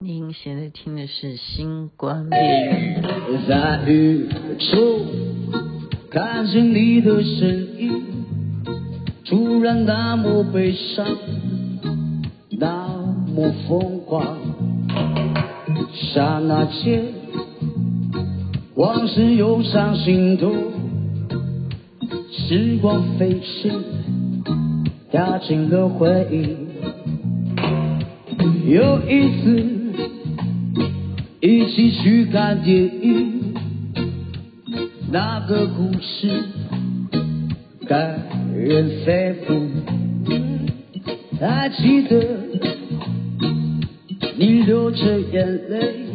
您现在听的是《星光夜语》。在雨中看见你的身影，突然那么悲伤，那么疯狂。刹那间，往事涌上心头，时光飞逝，掉进了回忆。又一次。一起去看电影，那个故事感人肺腑。还记得你流着眼泪，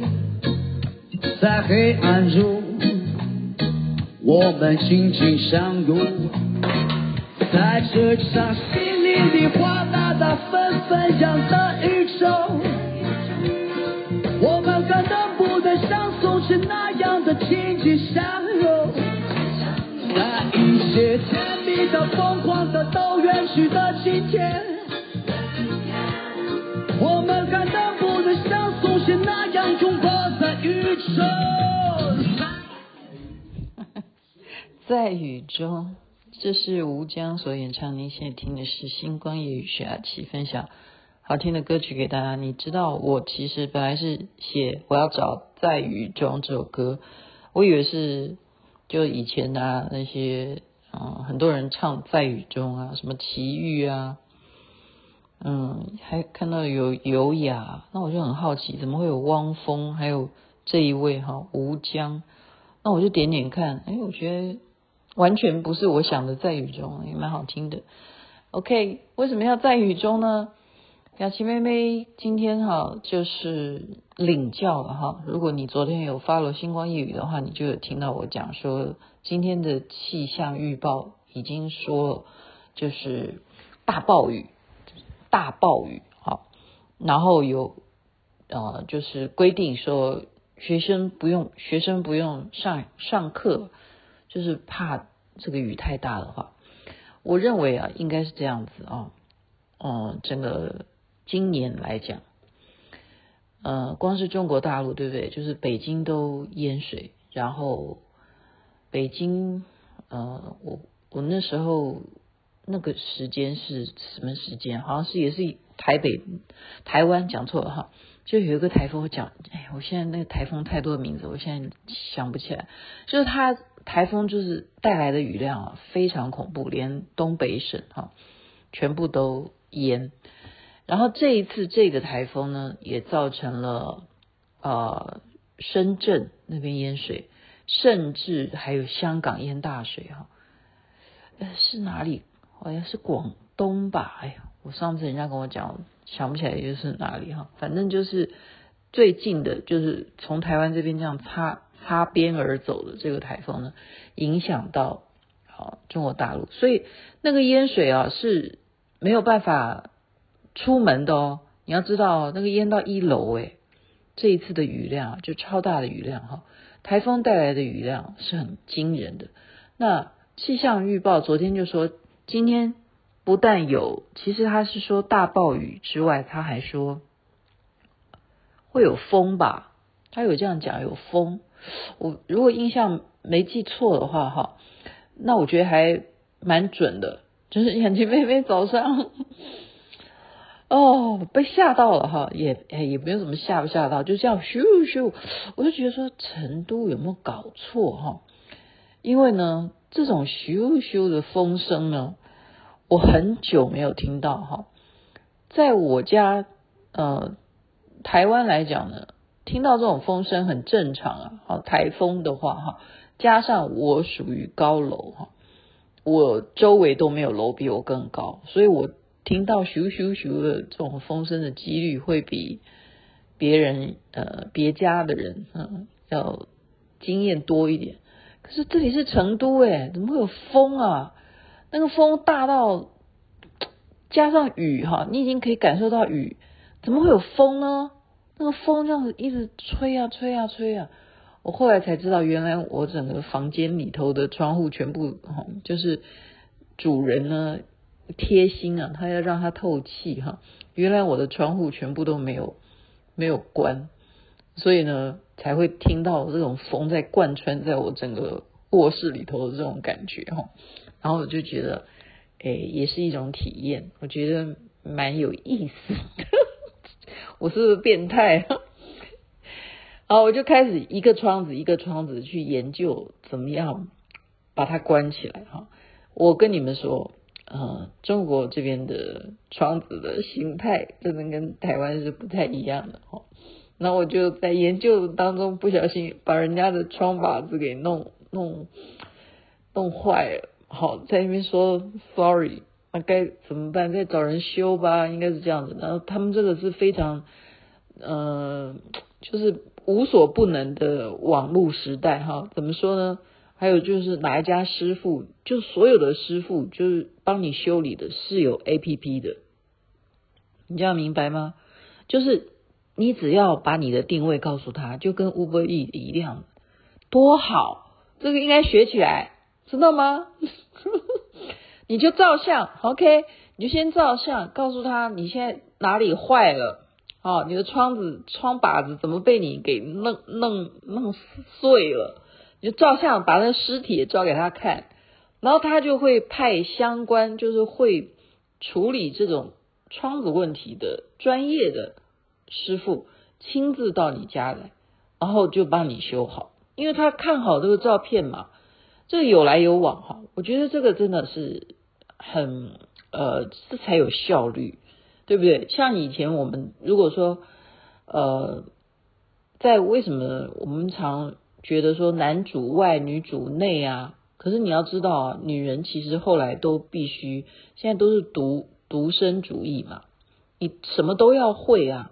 在黑暗中我们紧紧相拥，在这场淅沥的哗啦啦纷纷扬的宇宙。是那样的紧紧相拥，那一切甜蜜的、疯狂的都远去的今天，我们还能不能像从前那样拥抱在雨中？在雨中，这是吴江所演唱。您现在听的是《星光夜语》徐雅琪分享。好听的歌曲给大家。你知道我其实本来是写我要找在雨中这首歌，我以为是就以前啊那些嗯很多人唱在雨中啊，什么齐豫啊，嗯还看到有尤雅，那我就很好奇怎么会有汪峰，还有这一位哈吴江，那我就点点看，哎，我觉得完全不是我想的在雨中，也蛮好听的。OK，为什么要在雨中呢？雅琪妹妹今天哈就是领教了哈。如果你昨天有 follow 星光夜雨的话，你就有听到我讲说，今天的气象预报已经说就是大暴雨，大暴雨哈。然后有呃就是规定说学生不用学生不用上上课，就是怕这个雨太大的话。我认为啊应该是这样子啊，嗯，整个。今年来讲，呃，光是中国大陆对不对？就是北京都淹水，然后北京，呃，我我那时候那个时间是什么时间？好像是也是台北、台湾讲错了哈。就有一个台风，讲，哎，我现在那个台风太多的名字，我现在想不起来。就是它台风就是带来的雨量啊，非常恐怖，连东北省哈全部都淹。然后这一次这个台风呢，也造成了呃深圳那边淹水，甚至还有香港淹大水哈。呃，是哪里？好像是广东吧？哎呀，我上次人家跟我讲，想不起来又是哪里哈。反正就是最近的，就是从台湾这边这样擦擦边而走的这个台风呢，影响到好中国大陆，所以那个淹水啊是没有办法。出门的哦，你要知道那个淹到一楼诶，这一次的雨量就超大的雨量哈，台风带来的雨量是很惊人的。那气象预报昨天就说，今天不但有，其实他是说大暴雨之外，他还说会有风吧？他有这样讲，有风。我如果印象没记错的话哈，那我觉得还蛮准的，就是眼睛妹妹早上。哦，被吓到了哈，也也没有什么吓不吓到，就这样咻咻，我就觉得说成都有没有搞错哈？因为呢，这种咻咻的风声呢，我很久没有听到哈。在我家呃台湾来讲呢，听到这种风声很正常啊。好，台风的话哈，加上我属于高楼哈，我周围都没有楼比我更高，所以我。听到咻咻咻的这种风声的几率会比别人呃别家的人嗯要经验多一点。可是这里是成都诶，怎么会有风啊？那个风大到加上雨哈，你已经可以感受到雨，怎么会有风呢？那个风这样子一直吹啊吹啊吹啊，我后来才知道，原来我整个房间里头的窗户全部，就是主人呢。贴心啊，他要让它透气哈。原来我的窗户全部都没有没有关，所以呢才会听到这种风在贯穿在我整个卧室里头的这种感觉哈。然后我就觉得，哎，也是一种体验，我觉得蛮有意思的。我是不是变态？然后我就开始一个窗子一个窗子去研究怎么样把它关起来哈。我跟你们说。呃，中国这边的窗子的形态真的跟台湾是不太一样的哈。那我就在研究当中不小心把人家的窗把子给弄弄弄坏了，好，在那边说 sorry，那该怎么办？再找人修吧，应该是这样子。然后他们这个是非常呃，就是无所不能的网络时代哈。怎么说呢？还有就是哪一家师傅，就所有的师傅就是帮你修理的是有 APP 的，你这样明白吗？就是你只要把你的定位告诉他，就跟 Uber E 一样，多好，这个应该学起来，知道吗？你就照相，OK，你就先照相，告诉他你现在哪里坏了，哦，你的窗子窗把子怎么被你给弄弄弄碎了。就照相，把那尸体也照给他看，然后他就会派相关，就是会处理这种窗子问题的专业的师傅亲自到你家来，然后就帮你修好，因为他看好这个照片嘛，这有来有往哈，我觉得这个真的是很呃，这才有效率，对不对？像以前我们如果说呃，在为什么我们常觉得说男主外女主内啊，可是你要知道啊，女人其实后来都必须，现在都是独独身主义嘛，你什么都要会啊。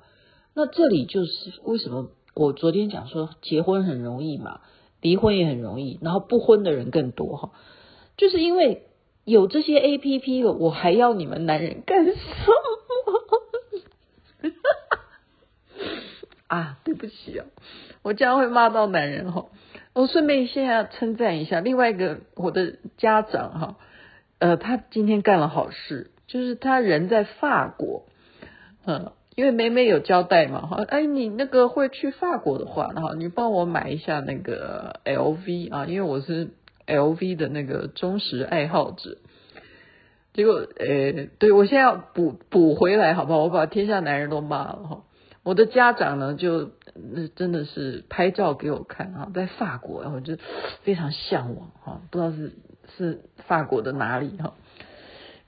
那这里就是为什么我昨天讲说结婚很容易嘛，离婚也很容易，然后不婚的人更多哈，就是因为有这些 APP 了，我还要你们男人干什么？啊，对不起啊。我这样会骂到男人哈，我顺便现在称赞一下另外一个我的家长哈，呃，他今天干了好事，就是他人在法国，嗯，因为美美有交代嘛哈，哎，你那个会去法国的话，哈，你帮我买一下那个 LV 啊，因为我是 LV 的那个忠实爱好者，结果呃，对我现在要补补回来好不好？我把天下男人都骂了哈。我的家长呢，就那真的是拍照给我看啊，在法国，然后就非常向往哈，不知道是是法国的哪里哈，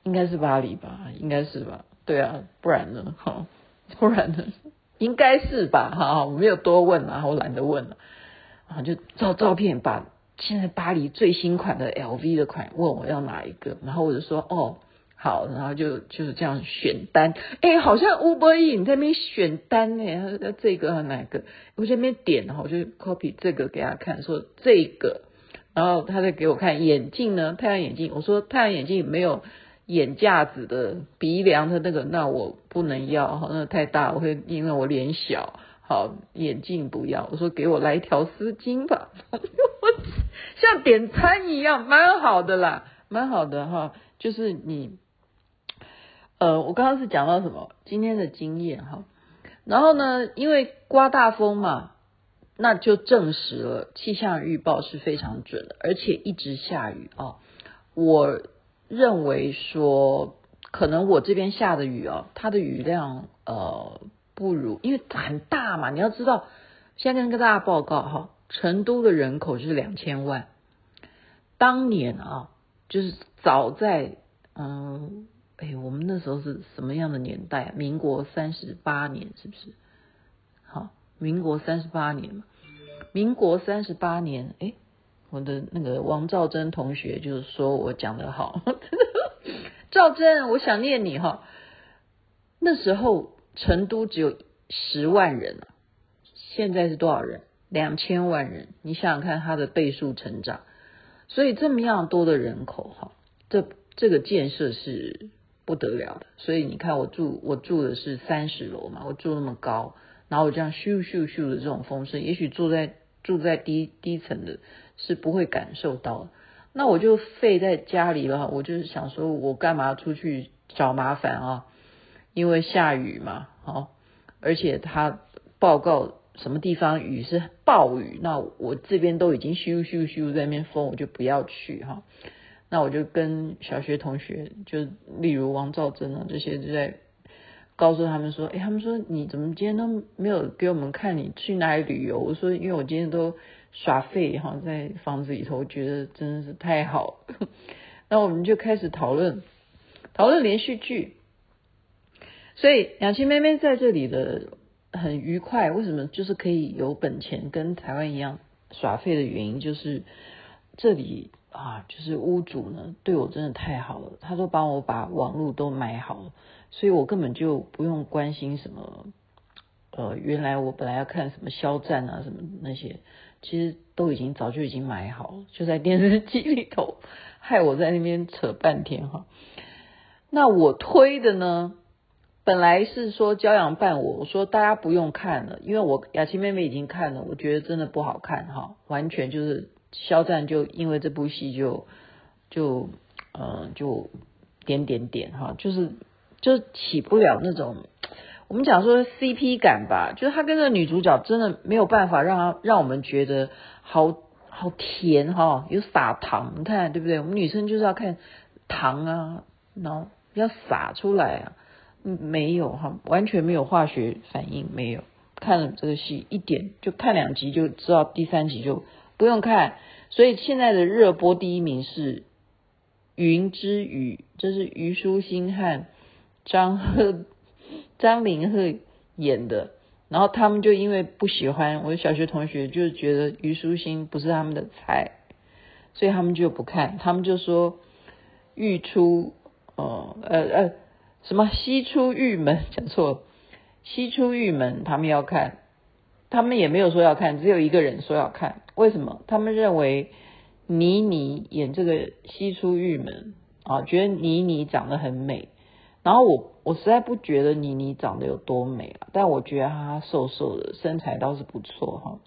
应该是巴黎吧，应该是吧，对啊，不然呢哈，不然呢，应该是吧哈，我没有多问啊，我懒得问了，然后，就照照片把现在巴黎最新款的 LV 的款问我要哪一个，然后我就说哦。好，然后就就是这样选单，哎，好像 Uber 你在那边选单呢，他说这个和哪个？我在那边点，然后我就 copy 这个给他看，说这个，然后他再给我看眼镜呢，太阳眼镜，我说太阳眼镜没有眼架子的鼻梁的那个，那我不能要，哈，那太大，我会因为我脸小，好，眼镜不要，我说给我来一条丝巾吧，像点餐一样，蛮好的啦，蛮好的哈，就是你。呃，我刚刚是讲到什么？今天的经验哈，然后呢，因为刮大风嘛，那就证实了气象预报是非常准的，而且一直下雨啊。我认为说，可能我这边下的雨啊，它的雨量呃不如，因为很大嘛。你要知道，现在跟跟大家报告哈，成都的人口是两千万，当年啊，就是早在嗯。哎，我们那时候是什么样的年代啊？民国三十八年是不是？好，民国三十八年嘛。民国三十八年，哎，我的那个王兆珍同学就是说我讲得好，兆珍，我想念你哈。那时候成都只有十万人，现在是多少人？两千万人。你想想看，它的倍数成长，所以这么样多的人口哈，这这个建设是。不得了的，所以你看我住我住的是三十楼嘛，我住那么高，然后我这样咻咻咻的这种风声，也许住在住在低低层的是不会感受到。那我就废在家里了，我就是想说，我干嘛出去找麻烦啊？因为下雨嘛，好，而且它报告什么地方雨是暴雨，那我这边都已经咻咻咻在那边风，我就不要去哈。那我就跟小学同学，就例如王兆珍啊这些，就在告诉他们说，哎，他们说你怎么今天都没有给我们看你去哪里旅游？我说因为我今天都耍废哈，在房子里头，觉得真的是太好。那我们就开始讨论讨论连续剧。所以雅琪妹妹在这里的很愉快，为什么？就是可以有本钱跟台湾一样耍废的原因，就是这里啊，就是屋主呢对我真的太好了，他都帮我把网络都买好了，所以我根本就不用关心什么。呃，原来我本来要看什么肖战啊，什么那些，其实都已经早就已经买好了，就在电视机里头，害我在那边扯半天哈。那我推的呢？本来是说骄阳伴我，我说大家不用看了，因为我雅琪妹妹已经看了，我觉得真的不好看哈，完全就是肖战就因为这部戏就就嗯、就点点点哈，就是就起不了那种我们讲说 CP 感吧，就是他跟这个女主角真的没有办法让他让我们觉得好好甜哈，有撒糖，你看对不对？我们女生就是要看糖啊，然后要撒出来啊。嗯，没有哈，完全没有化学反应，没有看了这个戏一点，就看两集就知道第三集就不用看。所以现在的热播第一名是《云之羽》，这是虞书欣和张赫、张凌赫演的。然后他们就因为不喜欢，我的小学同学就觉得虞书欣不是他们的菜，所以他们就不看。他们就说欲出，哦，呃呃。什么西出玉门？讲错了，西出玉门，他们要看，他们也没有说要看，只有一个人说要看。为什么？他们认为倪妮演这个西出玉门啊，觉得倪妮长得很美。然后我我实在不觉得倪妮长得有多美啊，但我觉得她瘦瘦的，身材倒是不错哈，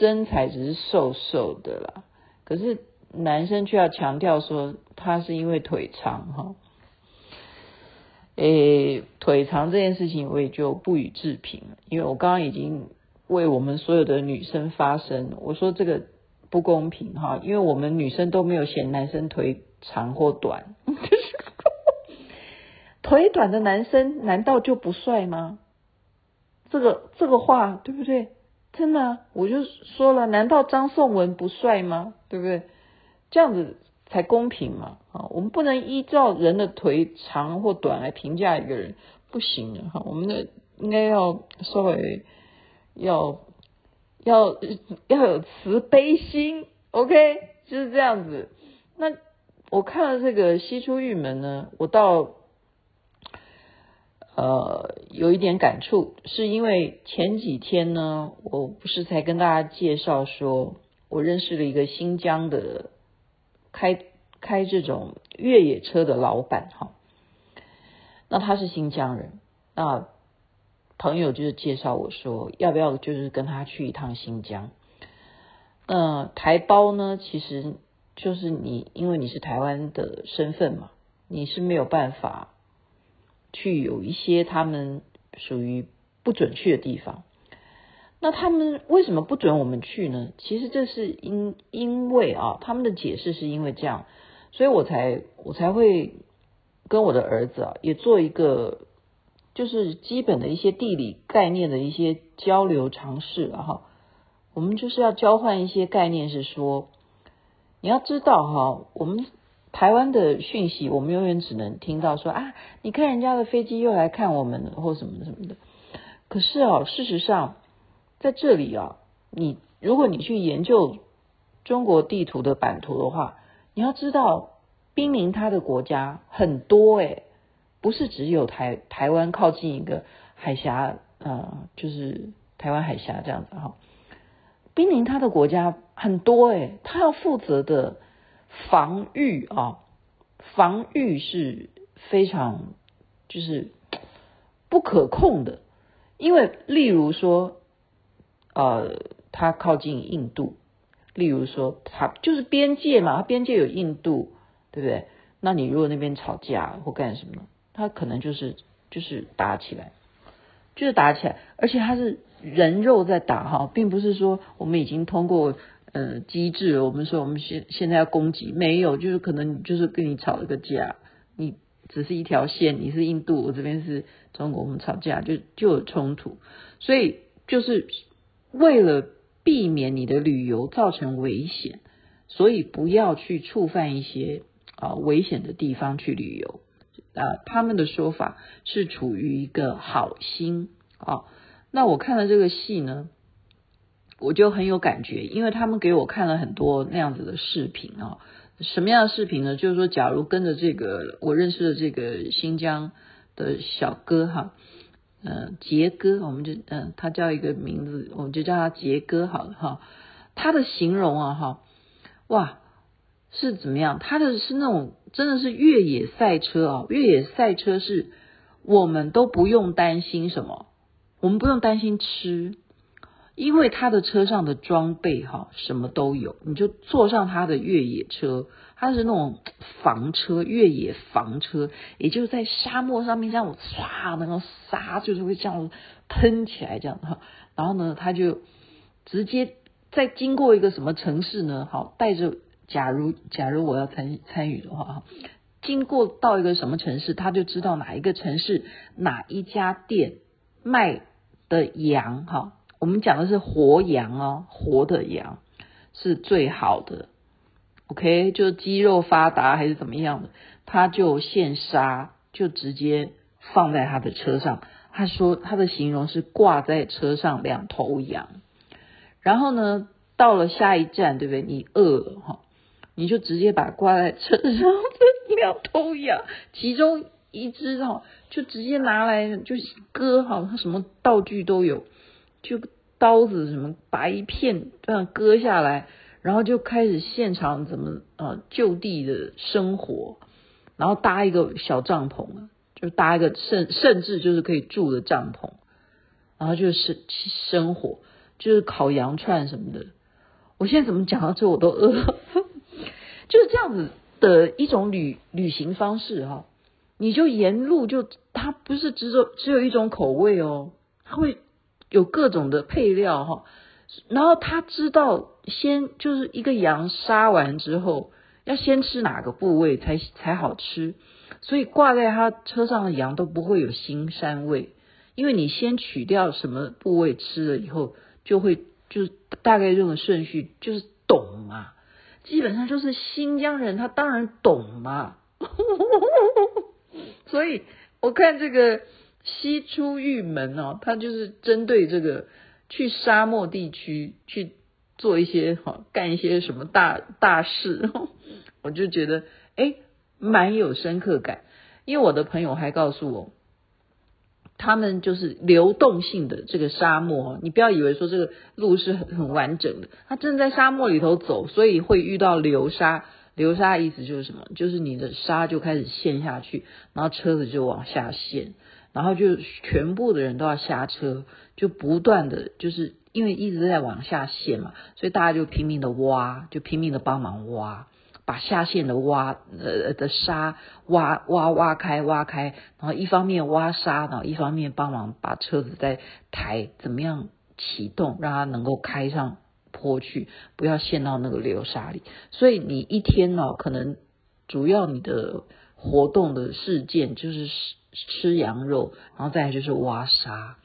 身材只是瘦瘦的啦。可是男生却要强调说她是因为腿长哈。诶，腿长这件事情我也就不予置评了，因为我刚刚已经为我们所有的女生发声，我说这个不公平哈，因为我们女生都没有嫌男生腿长或短，腿短的男生难道就不帅吗？这个这个话对不对？真的，我就说了，难道张颂文不帅吗？对不对？这样子。才公平嘛！啊，我们不能依照人的腿长或短来评价一个人，不行的哈。我们的应该要稍微要要要有慈悲心，OK，就是这样子。那我看了这个《西出玉门》呢，我倒呃有一点感触，是因为前几天呢，我不是才跟大家介绍说我认识了一个新疆的。开开这种越野车的老板哈，那他是新疆人，那朋友就是介绍我说，要不要就是跟他去一趟新疆？呃台胞呢，其实就是你，因为你是台湾的身份嘛，你是没有办法去有一些他们属于不准去的地方。那他们为什么不准我们去呢？其实这是因因为啊，他们的解释是因为这样，所以我才我才会跟我的儿子啊也做一个就是基本的一些地理概念的一些交流尝试了哈。我们就是要交换一些概念，是说你要知道哈，我们台湾的讯息，我们永远只能听到说啊，你看人家的飞机又来看我们了，或什么什么的。可是啊，事实上。在这里啊，你如果你去研究中国地图的版图的话，你要知道，濒临它的国家很多诶，不是只有台台湾靠近一个海峡，呃，就是台湾海峡这样子哈。濒临它的国家很多诶，它要负责的防御啊，防御是非常就是不可控的，因为例如说。呃，它靠近印度，例如说，它就是边界嘛，它边界有印度，对不对？那你如果那边吵架或干什么，它可能就是就是打起来，就是打起来，而且它是人肉在打哈，并不是说我们已经通过呃机制，我们说我们现现在要攻击，没有，就是可能就是跟你吵了个架，你只是一条线，你是印度，我这边是中国，我们吵架就就有冲突，所以就是为了避免你的旅游造成危险，所以不要去触犯一些啊危险的地方去旅游。啊，他们的说法是处于一个好心啊。那我看了这个戏呢，我就很有感觉，因为他们给我看了很多那样子的视频啊。什么样的视频呢？就是说，假如跟着这个我认识的这个新疆的小哥哈，嗯，杰哥，我们就嗯，他叫一个名字，我们就叫他杰哥好了哈。他的形容啊哈，哇。是怎么样？他的是那种真的是越野赛车啊！越野赛车是我们都不用担心什么，我们不用担心吃，因为他的车上的装备哈什么都有，你就坐上他的越野车，他是那种房车，越野房车，也就是在沙漠上面这样唰，那个沙就是会这样喷起来这样哈，然后呢，他就直接在经过一个什么城市呢？好，带着。假如假如我要参参与的话哈，经过到一个什么城市，他就知道哪一个城市哪一家店卖的羊哈，我们讲的是活羊哦，活的羊是最好的。OK，就肌肉发达还是怎么样的，他就现杀，就直接放在他的车上。他说他的形容是挂在车上两头羊，然后呢，到了下一站，对不对？你饿了哈。你就直接把挂在车上的 两头羊，其中一只哈，就直接拿来就割好，它什么道具都有，就刀子什么，把一片这样割下来，然后就开始现场怎么呃就地的生活，然后搭一个小帐篷，就搭一个甚甚至就是可以住的帐篷，然后就是生火，就是烤羊串什么的。我现在怎么讲到这我都饿。就是这样子的一种旅旅行方式哈，你就沿路就它不是只有只有一种口味哦，它会有各种的配料哈，然后他知道先就是一个羊杀完之后要先吃哪个部位才才好吃，所以挂在他车上的羊都不会有腥膻味，因为你先取掉什么部位吃了以后，就会就是大概这种顺序就是懂嘛。基本上就是新疆人，他当然懂嘛。所以我看这个西出玉门哦，他就是针对这个去沙漠地区去做一些哈，干一些什么大大事，我就觉得诶蛮有深刻感。因为我的朋友还告诉我。他们就是流动性的这个沙漠，你不要以为说这个路是很很完整的，它正在沙漠里头走，所以会遇到流沙。流沙意思就是什么？就是你的沙就开始陷下去，然后车子就往下陷，然后就全部的人都要下车，就不断的就是因为一直在往下陷嘛，所以大家就拼命的挖，就拼命的帮忙挖。把下陷的挖呃的沙挖挖挖开挖开，然后一方面挖沙，然后一方面帮忙把车子再抬，怎么样启动，让它能够开上坡去，不要陷到那个流沙里。所以你一天呢，可能主要你的活动的事件就是吃吃羊肉，然后再来就是挖沙，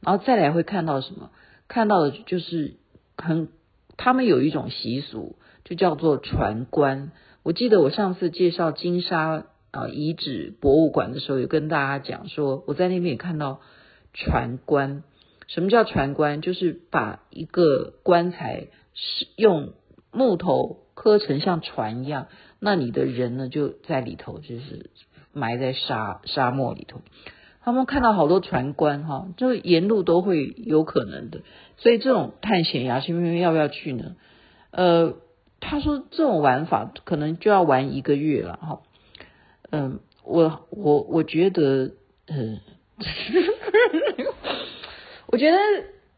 然后再来会看到什么？看到的就是很他们有一种习俗。就叫做船棺。我记得我上次介绍金沙啊遗址博物馆的时候，有跟大家讲说，我在那边也看到船棺。什么叫船棺？就是把一个棺材是用木头刻成像船一样，那你的人呢就在里头，就是埋在沙沙漠里头。他们看到好多传观哈，就沿路都会有可能的。所以这种探险呀，新朋友要不要去呢？呃。他说：“这种玩法可能就要玩一个月了，哈，嗯，我我我觉得，嗯，我觉得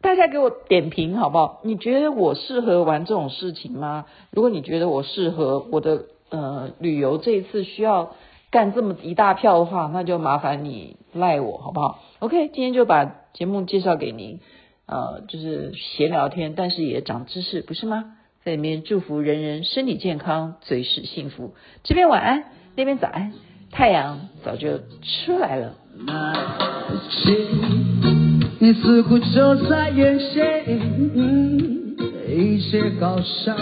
大家给我点评好不好？你觉得我适合玩这种事情吗？如果你觉得我适合，我的呃旅游这一次需要干这么一大票的话，那就麻烦你赖我好不好？OK，今天就把节目介绍给您，呃，就是闲聊天，但是也长知识，不是吗？在里面祝福人人身体健康，最是幸福。这边晚安，那边早安，太阳早就出来了。你似乎就在眼前，一切好像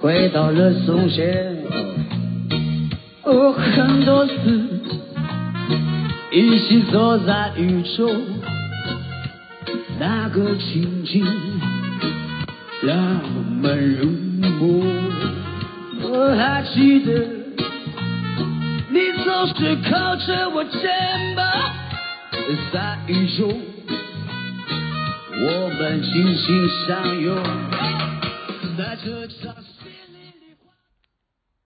回到了从前。哦，很多次一起走在雨中，那个情景让我们入梦。我还记得你总是靠着我肩膀，在雨中我们紧紧相拥，在这场。